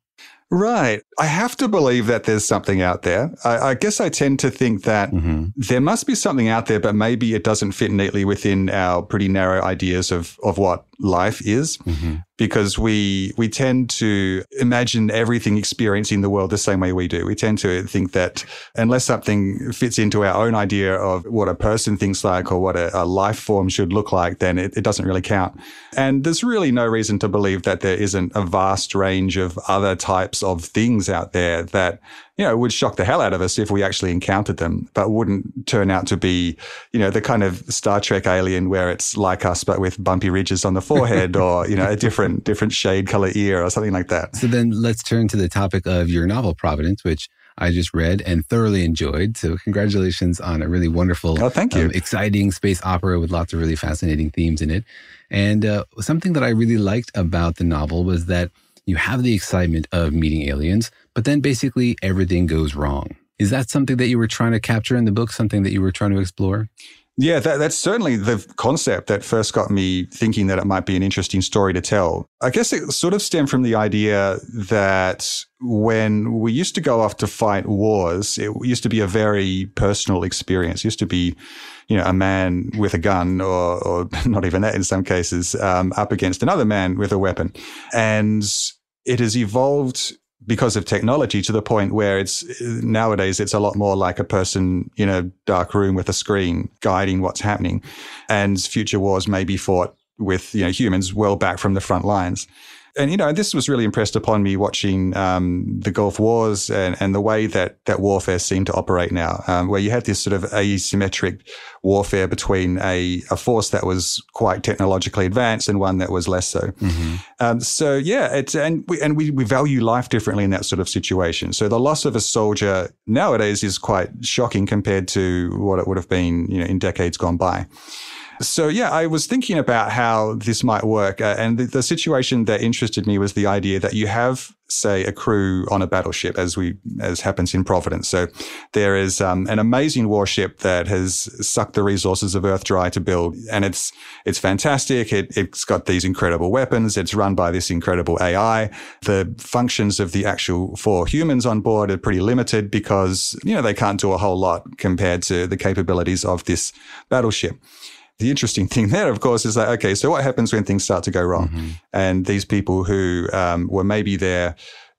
Speaker 5: Right. I have to believe that there's something out there. I, I guess I tend to think that
Speaker 1: Mm-hmm.
Speaker 5: there must be something out there, but maybe it doesn't fit neatly within our pretty narrow ideas of, of what life is.
Speaker 1: Mm-hmm.
Speaker 5: Because we we tend to imagine everything experiencing the world the same way we do. We tend to think that unless something fits into our own idea of what a person thinks like or what a, a life form should look like, then it, it doesn't really count. And there's really no reason to believe that there isn't a vast range of other types of things out there that you know, would shock the hell out of us if we actually encountered them, but wouldn't turn out to be, you know, the kind of Star Trek alien where it's like us, but with bumpy ridges on the forehead or, you know, a different, different shade color ear or something like that.
Speaker 1: So then, let's turn to the topic of your novel, Providence, which I just read and thoroughly enjoyed. So, congratulations on a really wonderful,
Speaker 5: Oh, thank you.
Speaker 1: um, exciting space opera with lots of really fascinating themes in it. And uh, something that I really liked about the novel was that you have the excitement of meeting aliens, but then basically everything goes wrong. Is that something that you were trying to capture in the book? Something that you were trying to explore?
Speaker 5: Yeah, that, that's certainly the concept that first got me thinking that it might be an interesting story to tell. I guess it sort of stemmed from the idea that when we used to go off to fight wars, it used to be a very personal experience. It used to be, you know, a man with a gun or, or not even that in some cases, um, up against another man with a weapon. And it has evolved because of technology to the point where it's nowadays it's a lot more like a person in a dark room with a screen guiding what's happening. And future wars may be fought with you know humans well back from the front lines and you know this was really impressed upon me watching um, the Gulf Wars and, and the way that that warfare seemed to operate now, um, where you had this sort of asymmetric warfare between a, a force that was quite technologically advanced and one that was less so. Um, so yeah, it's and we and we, we value life differently in that sort of situation. So the loss of a soldier nowadays is quite shocking compared to what it would have been, you know, in decades gone by. So yeah, I was thinking about how this might work, uh, and the, the situation that interested me was the idea that you have, say, a crew on a battleship, as we as happens in Providence. So there is um, an amazing warship that has sucked the resources of Earth dry to build, and it's it's fantastic. It, it's got these incredible weapons. It's run by this incredible AI. The functions of the actual four humans on board are pretty limited because you know they can't do a whole lot compared to the capabilities of this battleship. The interesting thing there, of course, is that, okay, so what happens when things start to go wrong? And these people who um, were maybe there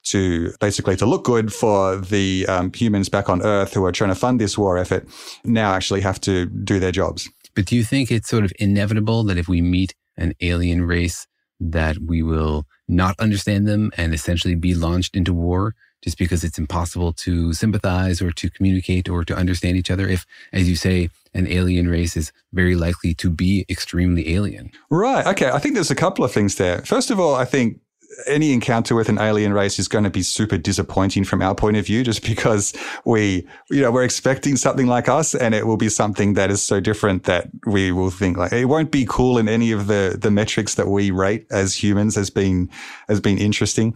Speaker 5: to basically to look good for the um, humans back on Earth who are trying to fund this war effort now actually have to do their jobs.
Speaker 1: But do you think it's sort of inevitable that if we meet an alien race that we will not understand them and essentially be launched into war just because it's impossible to sympathize or to communicate or to understand each other. If, as you say, an alien race is very likely to be extremely alien.
Speaker 5: Right. Okay. I think there's a couple of things there. First of all, I think any encounter with an alien race is going to be super disappointing from our point of view, just because we, you know, we're expecting something like us and it will be something that is so different that we will think like it won't be cool in any of the, the metrics that we rate as humans as being, as being interesting.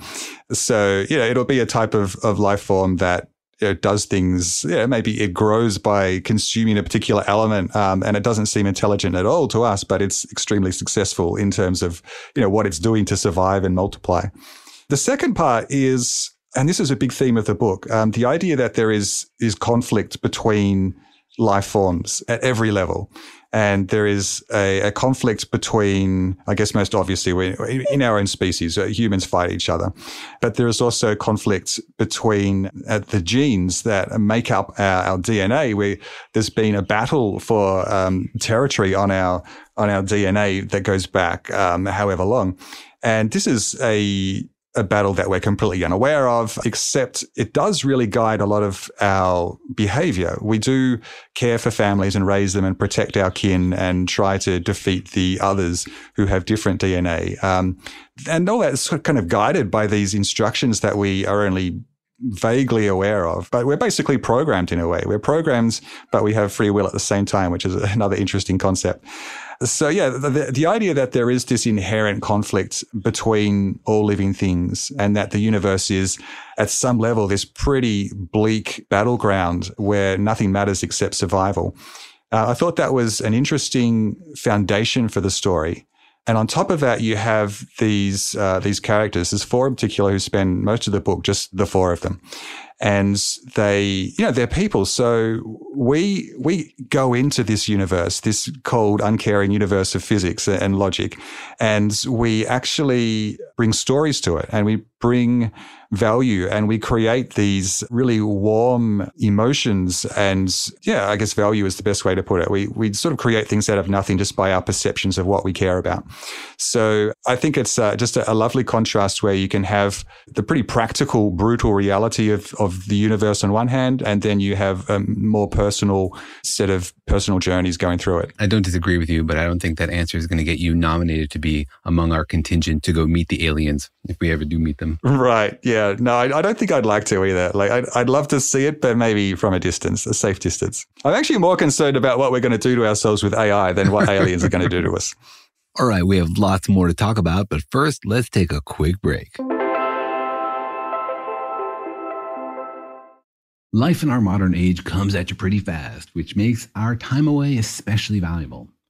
Speaker 5: So, you know, it'll be a type of, of life form that it does things, yeah, maybe it grows by consuming a particular element, um, and it doesn't seem intelligent at all to us, but it's extremely successful in terms of, you know, what it's doing to survive and multiply. The second part is, and this is a big theme of the book, um, the idea that there is is conflict between life forms at every level and there is a, a, conflict between, I guess, most obviously, we, in our own species, uh, humans fight each other, but there is also conflict between uh, the genes that make up our, our, DNA. Where there's been a battle for um, territory on our on our DNA that goes back um, however long, and this is a a battle that we're completely unaware of, except it does really guide a lot of our behavior. We do care for families and raise them and protect our kin and try to defeat the others who have different DNA. Um, and all that's kind of guided by these instructions that we are only vaguely aware of, but we're basically programmed in a way. We're programmed, but we have free will at the same time, which is another interesting concept. So yeah, the, the idea that there is this inherent conflict between all living things and that the universe is at some level this pretty bleak battleground where nothing matters except survival. Uh, I thought that was an interesting foundation for the story. And on top of that, you have these uh, these characters. There's four in particular who spend most of the book just the four of them, and they, you know, they're people. So we we go into this universe, this cold, uncaring universe of physics and logic, and we actually bring stories to it, and we bring value and we create these really warm emotions. And yeah, I guess value is the best way to put it. We, we sort of create things out of nothing just by our perceptions of what we care about. So I think it's uh, just a, a, lovely contrast where you can have the pretty practical, brutal reality of, of the universe on one hand, and then you have a more personal set of personal journeys going through it.
Speaker 1: I don't disagree with you, but I don't think that answer is going to get you nominated to be among our contingent to go meet the aliens if we ever do meet them.
Speaker 5: Right. Yeah. No, I, I don't think I'd like to either. Like, I'd, I'd love to see it, but maybe from a distance, a safe distance. I'm actually more concerned about what we're going to do to ourselves with AI than what aliens are going to do to us.
Speaker 1: All right. We have lots more to talk about, but first, let's take a quick break. Life in our modern age comes at you pretty fast, which makes our time away especially valuable.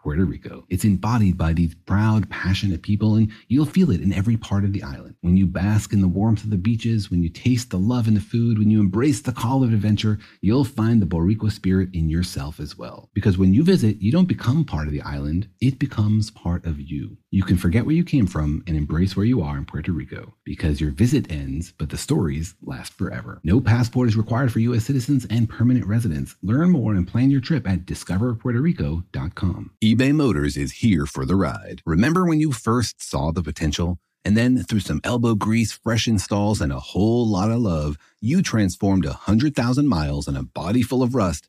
Speaker 1: Puerto Rico. It's embodied by these proud, passionate people, and you'll feel it in every part of the island. When you bask in the warmth of the beaches, when you taste the love in the food, when you embrace the call of adventure, you'll find the Boricua spirit in yourself as well. Because when you visit, you don't become part of the island, it becomes part of you. You can forget where you came from and embrace where you are in Puerto Rico because your visit ends, but the stories last forever. No passport is required for U.S. citizens and permanent residents. Learn more and plan your trip at discoverpuertorico.com eBay Motors is here for the ride. Remember when you first saw the potential? And then, through some elbow grease, fresh installs, and a whole lot of love, you transformed a 100,000 miles and a body full of rust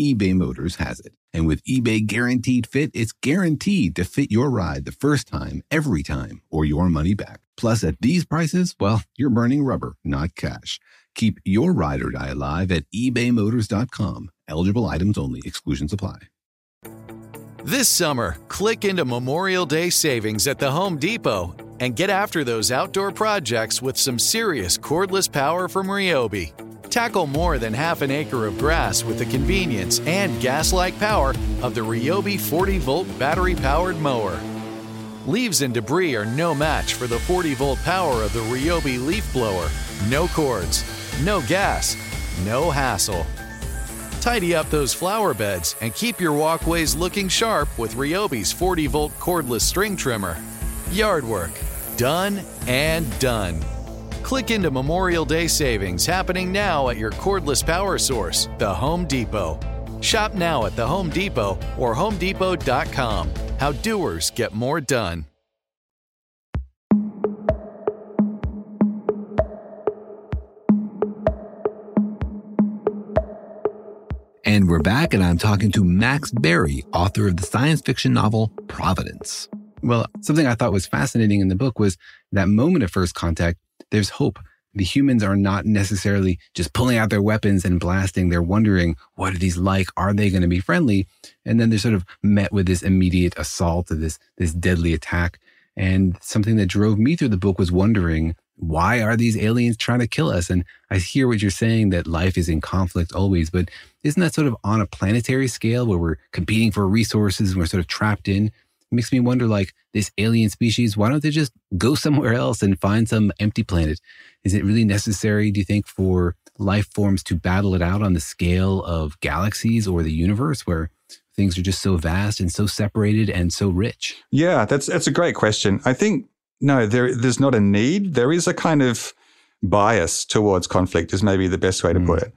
Speaker 1: eBay Motors has it. And with eBay Guaranteed Fit, it's guaranteed to fit your ride the first time, every time, or your money back. Plus, at these prices, well, you're burning rubber, not cash. Keep your ride or die alive at ebaymotors.com. Eligible items only, exclusions apply.
Speaker 4: This summer, click into Memorial Day savings at the Home Depot and get after those outdoor projects with some serious cordless power from Ryobi. Tackle more than half an acre of grass with the convenience and gas like power of the Ryobi 40 volt battery powered mower. Leaves and debris are no match for the 40 volt power of the Ryobi leaf blower. No cords, no gas, no hassle. Tidy up those flower beds and keep your walkways looking sharp with Ryobi's 40 volt cordless string trimmer. Yard work, done and done. Click into Memorial Day savings happening now at your cordless power source, the Home Depot. Shop now at the Home Depot or HomeDepot.com. How doers get more done.
Speaker 1: And we're back, and I'm talking to Max Barry, author of the science fiction novel Providence. Well, something I thought was fascinating in the book was that moment of first contact, there's hope. The humans are not necessarily just pulling out their weapons and blasting. They're wondering, what are these like? Are they going to be friendly? And then they're sort of met with this immediate assault, this, this deadly attack. And something that drove me through the book was wondering, why are these aliens trying to kill us? And I hear what you're saying that life is in conflict always, but isn't that sort of on a planetary scale where we're competing for resources and we're sort of trapped in? Makes me wonder like this alien species, why don't they just go somewhere else and find some empty planet? Is it really necessary, do you think, for life forms to battle it out on the scale of galaxies or the universe where things are just so vast and so separated and so rich?
Speaker 5: Yeah, that's that's a great question. I think no, there there's not a need. There is a kind of bias towards conflict is maybe the best way to mm. put it.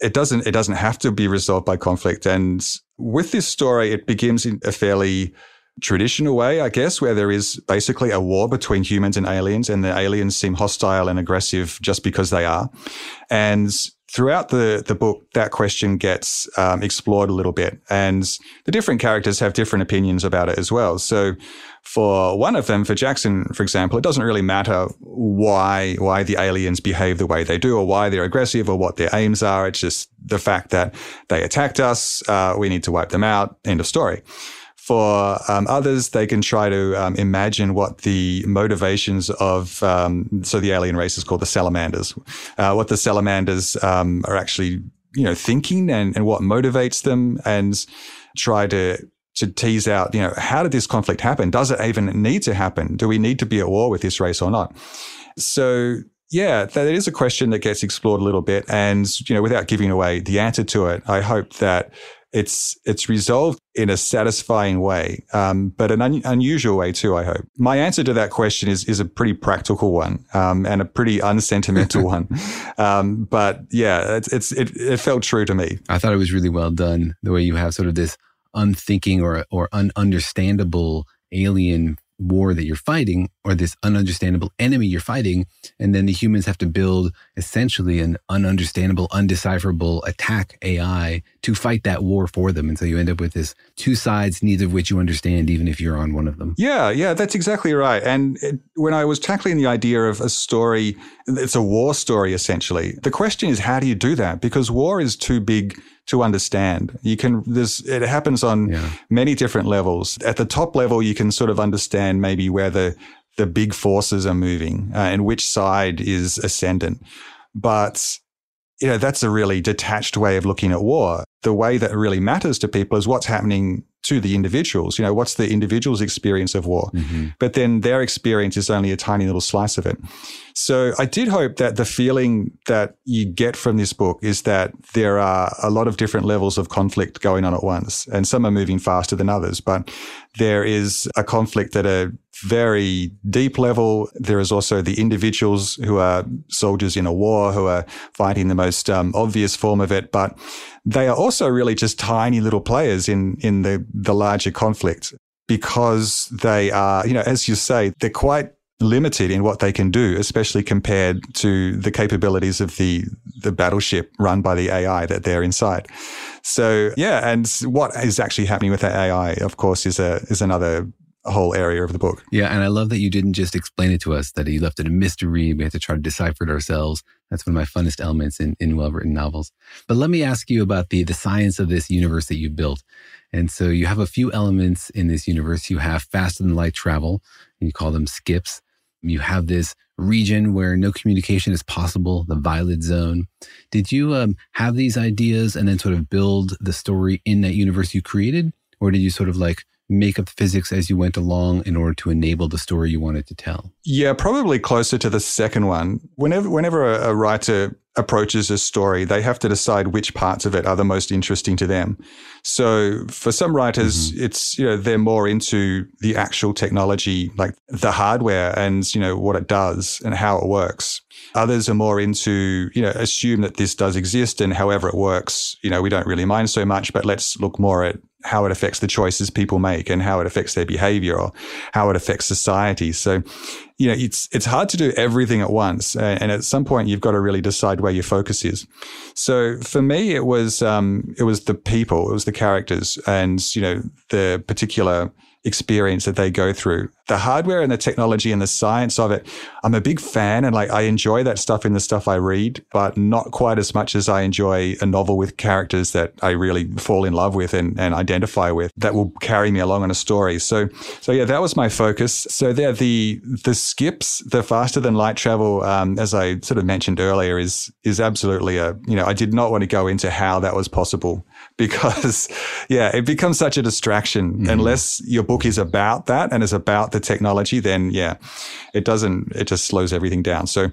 Speaker 5: It doesn't it doesn't have to be resolved by conflict. And with this story, it begins in a fairly traditional way, I guess, where there is basically a war between humans and aliens, and the aliens seem hostile and aggressive just because they are. And throughout the, the book, that question gets um, explored a little bit, and the different characters have different opinions about it as well. So, for one of them, for Jackson, for example, it doesn't really matter why why the aliens behave the way they do, or why they're aggressive, or what their aims are. It's just the fact that they attacked us. Uh, we need to wipe them out. End of story. For um, others, they can try to um, imagine what the motivations of, um, so the alien race is called the salamanders, uh, what the salamanders um, are actually, you know, thinking and, and what motivates them and try to to tease out, you know, how did this conflict happen? Does it even need to happen? Do we need to be at war with this race or not? So yeah, that is a question that gets explored a little bit. And, you know, without giving away the answer to it, I hope that it's it's resolved in a satisfying way, um, but an un- unusual way too. I hope. My answer to that question is is a pretty practical one um, and a pretty unsentimental one. Um, but yeah, it's, it's it, it felt true to me.
Speaker 1: I thought it was really well done. The way you have sort of this unthinking or or ununderstandable alien war that you're fighting or this ununderstandable enemy you're fighting. And then the humans have to build essentially an ununderstandable, undecipherable attack AI to fight that war for them. And so you end up with this two sides, neither of which you understand, even if you're on one of them.
Speaker 5: Yeah, yeah, that's exactly right. And it, when I was tackling the idea of a story, it's a war story essentially. The question is, how do you do that? Because war is too big to understand. You can, there's, it happens on yeah. many different levels. At the top level, you can sort of understand maybe where the, the big forces are moving uh, and which side is ascendant. But, you know, that's a really detached way of looking at war. The way that really matters to people is what's happening to the individuals. You know, what's the individual's experience of war? Mm-hmm. But then their experience is only a tiny little slice of it. So I did hope that the feeling that you get from this book is that there are a lot of different levels of conflict going on at once, and some are moving faster than others. But there is a conflict at a very deep level. There is also the individuals who are soldiers in a war who are fighting the most um, obvious form of it, but they are also really just tiny little players in in the the larger conflict because they are, you know, as you say, they're quite limited in what they can do, especially compared to the capabilities of the the battleship run by the AI that they're inside. So yeah, and what is actually happening with that AI, of course, is a is another whole area of the book.
Speaker 1: Yeah, and I love that you didn't just explain it to us, that you left it a mystery. We had to try to decipher it ourselves. That's one of my funnest elements in, in well written novels. But let me ask you about the, the science of this universe that you've built. And so you have a few elements in this universe. You have faster than light travel, and you call them skips. You have this region where no communication is possible, the violet zone. Did you um, have these ideas and then sort of build the story in that universe you created? Or did you sort of like make up the physics as you went along in order to enable the story you wanted to tell?
Speaker 5: Yeah, probably closer to the second one. Whenever whenever a, a, writer approaches a story, they have to decide which parts of it are the most interesting to them. So for some writers, mm-hmm. it's you know they're more into the actual technology, like the hardware and you know what it does and how it works. Others are more into, you know, assume that this does exist and however it works, you know, we don't really mind so much, but let's look more at how it affects the choices people make and how it affects their behavior or how it affects society. So, you know, it's, it's hard to do everything at once. And at some point, you've got to really decide where your focus is. So for me, it was, um, it was the people, it was the characters and, you know, the particular experience that they go through. The hardware and the technology and the science of it, I'm a big fan and like I enjoy that stuff in the stuff I read, but not quite as much as I enjoy a novel with characters that I really fall in love with and, and identify with that will carry me along on a story. So so yeah, that was my focus. So there the the skips, the faster than light travel, um, as I sort of mentioned earlier, is is absolutely a you know, I did not want to go into how that was possible because yeah, it becomes such a distraction mm-hmm. unless your book is about that and is about the technology, then yeah, it doesn't, it just slows everything down. So,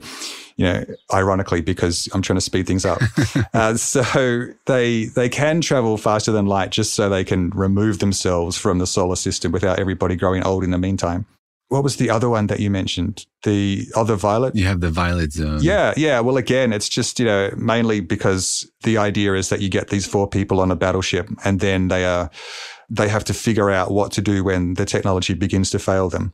Speaker 5: you know, ironically, because I'm trying to speed things up. uh, so they, they can travel faster than light just so they can remove themselves from the solar system without everybody growing old in the meantime what was the other one that you mentioned? The other violet?
Speaker 1: You have the violet zone.
Speaker 5: Yeah, yeah. Well, again, it's just, you know, mainly because the idea is that you get these four people on a battleship and then they are, they have to figure out what to do when the technology begins to fail them.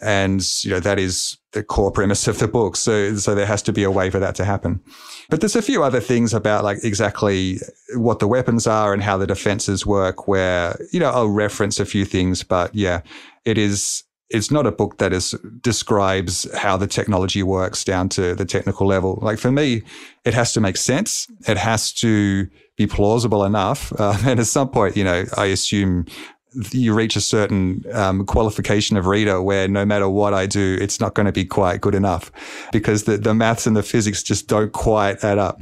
Speaker 5: And, you know, that is the core premise of the book. So, so there has to be a way for that to happen. But there's a few other things about like exactly what the weapons are and how the defenses work where, you know, I'll reference a few things, but yeah, it is, it's not a book that is describes how the technology works down to the technical level. Like for me, it has to make sense. It has to be plausible enough. Uh, and at some point, you know, I assume you reach a certain um, qualification of reader where no matter what I do, it's not going to be quite good enough because the, the maths and the physics just don't quite add up.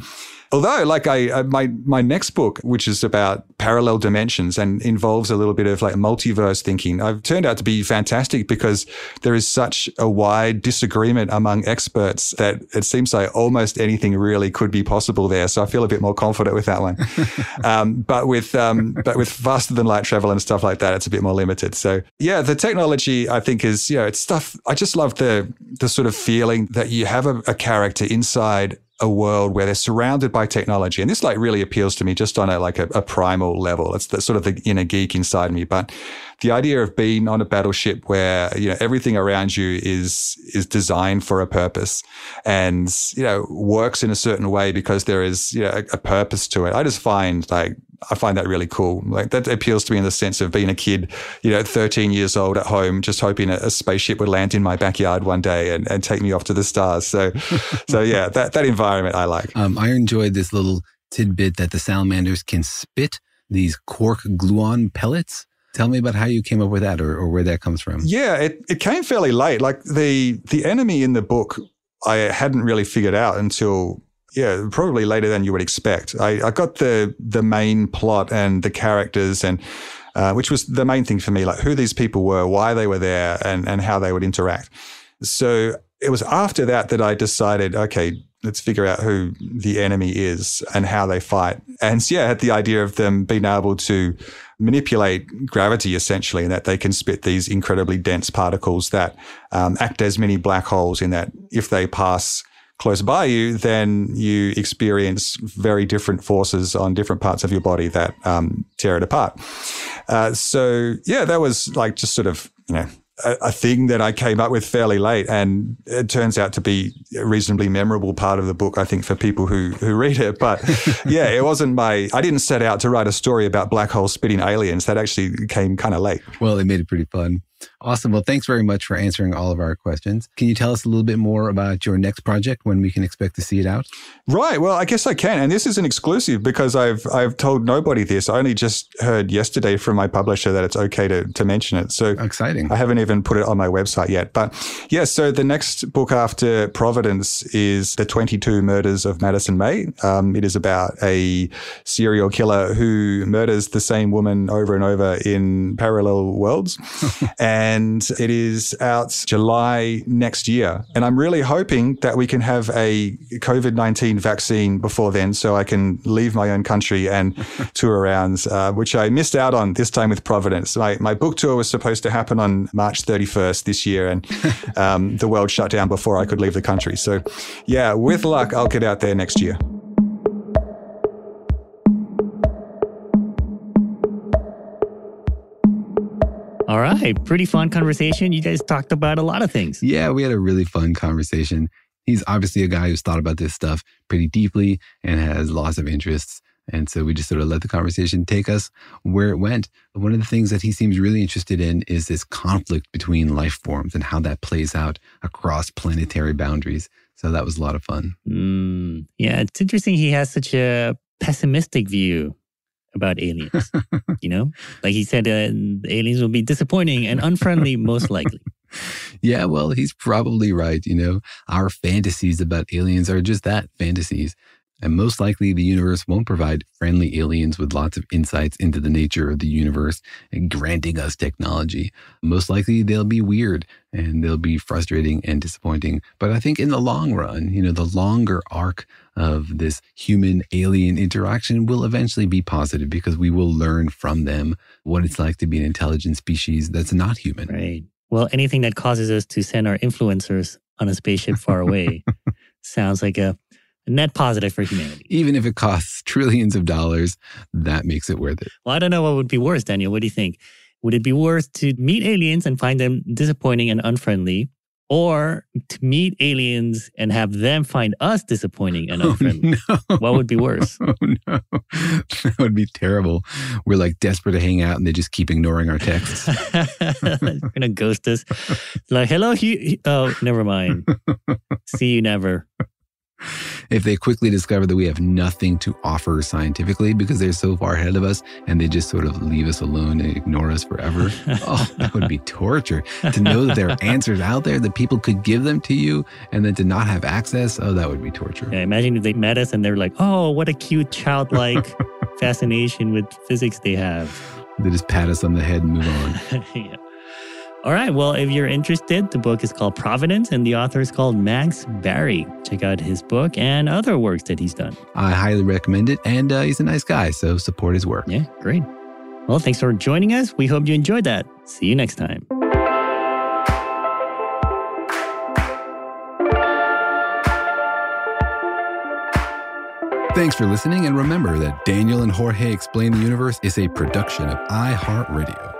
Speaker 5: Although, like I, uh, my my next book, which is about parallel dimensions and involves a little bit of like multiverse thinking, I've turned out to be fantastic because there is such a wide disagreement among experts that it seems like almost anything really could be possible there. So I feel a bit more confident with that one. um, but with um, but with faster than light travel and stuff like that, it's a bit more limited. So yeah, the technology I think is you know it's stuff. I just love the the sort of feeling that you have a, a character inside a world where they're surrounded by technology. And this like really appeals to me just on a like a, a, primal level. It's the sort of the inner geek inside me. But the idea of being on a battleship where, you know, everything around you is, is designed for a purpose and, you know, works in a certain way because there is, you know, a, a purpose to it. I just find like I find that really cool. Like that appeals to me in the sense of being a kid, you know, 13 years old at home, just hoping a, a spaceship would land in my backyard one day and, and take me off to the stars. So, so yeah, that, that environment I like.
Speaker 1: Um, I enjoyed this little tidbit that the salamanders can spit these quark gluon pellets. Tell me about how you came up with that or, or where that comes from.
Speaker 5: Yeah, it, it came fairly late. Like the the enemy in the book I hadn't really figured out until yeah, probably later than you would expect. I, I got the the main plot and the characters and uh, which was the main thing for me, like who these people were, why they were there, and and how they would interact. So it was after that that I decided, okay, let's figure out who the enemy is and how they fight. And so, yeah, I had the idea of them being able to manipulate gravity essentially, and that they can spit these incredibly dense particles that um, act as mini black holes. In that, if they pass close by you, then you experience very different forces on different parts of your body that um, tear it apart. Uh, so yeah, that was like just sort of you know a, a, thing that I came up with fairly late, and it turns out to be a reasonably memorable part of the book. I think for people who who read it, but yeah, it wasn't my. I didn't set out to write a story about black holes spitting aliens. That actually came kind of late.
Speaker 1: Well, it made it pretty fun. Awesome. Well, thanks very much for answering all of our questions. Can you tell us a little bit more about your next project when we can expect to see it out?
Speaker 5: Right. Well, I guess I can. And this is an exclusive because I've I've told nobody this. I only just heard yesterday from my publisher that it's okay to, to mention it. So
Speaker 1: exciting.
Speaker 5: I haven't even put it on my website yet. But yes, yeah, so the next book after Providence is The 22 Murders of Madison May. Um, it is about a serial killer who murders the same woman over and over in parallel worlds. and it is out July next year. And I'm really hoping that we can have a COVID 19 vaccine before then so I can leave my own country and tour around, uh, which I missed out on this time with Providence. My, my book tour was supposed to happen on March 31st this year, and um, the world shut down before I could leave the country. So, yeah, with luck, I'll get out there next year.
Speaker 3: All right. Pretty fun conversation. You guys talked about a lot of things.
Speaker 1: Yeah, we had a really fun conversation. He's obviously a guy who's thought about this stuff pretty deeply and has lots of interests. And so we just sort of let the conversation take us where it went. One of the things that he seems really interested in is this conflict between life forms and how that plays out across planetary boundaries. So that was a lot of fun.
Speaker 3: Mm, yeah, it's interesting he has such a pessimistic view about aliens. you know, like he said, uh, aliens will be disappointing and unfriendly, most likely.
Speaker 1: Yeah, well, he's probably right. You know, our fantasies about aliens are just that fantasies. And most likely, the universe won't provide friendly aliens with lots of insights into the nature of the universe and granting us technology. Most likely, they'll be weird and they'll be frustrating and disappointing. But I think in the long run, you know, the longer arc of this human alien interaction will eventually be positive because we will learn from them what it's like to be an intelligent species that's not human.
Speaker 3: Right. Well, anything that causes us to send our influencers on a spaceship far away sounds like a net positive for humanity.
Speaker 1: Even if it costs trillions of dollars, that makes it worth it.
Speaker 3: Well, I don't know what would be worse, Daniel. What do you think? Would it be worth to meet aliens and find them disappointing and unfriendly, or to meet aliens and have them find us disappointing and oh, unfriendly? Oh, no. What would be worse?
Speaker 1: Oh, no. That would be terrible. We're like desperate to hang out and they just keep ignoring our texts.
Speaker 3: They're going to ghost us. Like, hello, he, oh, never mind. See you never
Speaker 1: if they quickly discover that we have nothing to offer scientifically because they're so far ahead of us and they just sort of leave us alone and ignore us forever, oh, that would be torture. to know that there are answers out there that people could give them to you and then to not have access, oh, that would be torture.
Speaker 3: Yeah, imagine if they met us and they're like, oh, what a cute childlike fascination with physics they have.
Speaker 1: They just pat us on the head and move on.
Speaker 3: yeah. All right. Well, if you're interested, the book is called Providence and the author is called Max Barry. Check out his book and other works that he's done.
Speaker 1: I highly recommend it. And uh, he's a nice guy. So support his work.
Speaker 3: Yeah, great. Well, thanks for joining us. We hope you enjoyed that. See you next time.
Speaker 1: Thanks for listening. And remember that Daniel and Jorge Explain the Universe is a production of iHeartRadio.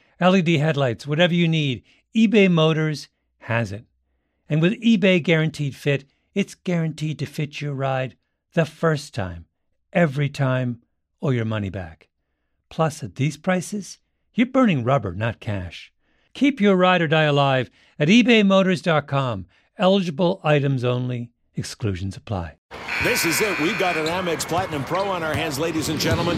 Speaker 6: LED headlights, whatever you need, eBay Motors has it. And with eBay Guaranteed Fit, it's guaranteed to fit your ride the first time, every time, or your money back. Plus, at these prices, you're burning rubber, not cash. Keep your ride or die alive at ebaymotors.com. Eligible items only, exclusions apply.
Speaker 7: This is it. We've got an Amex Platinum Pro on our hands, ladies and gentlemen.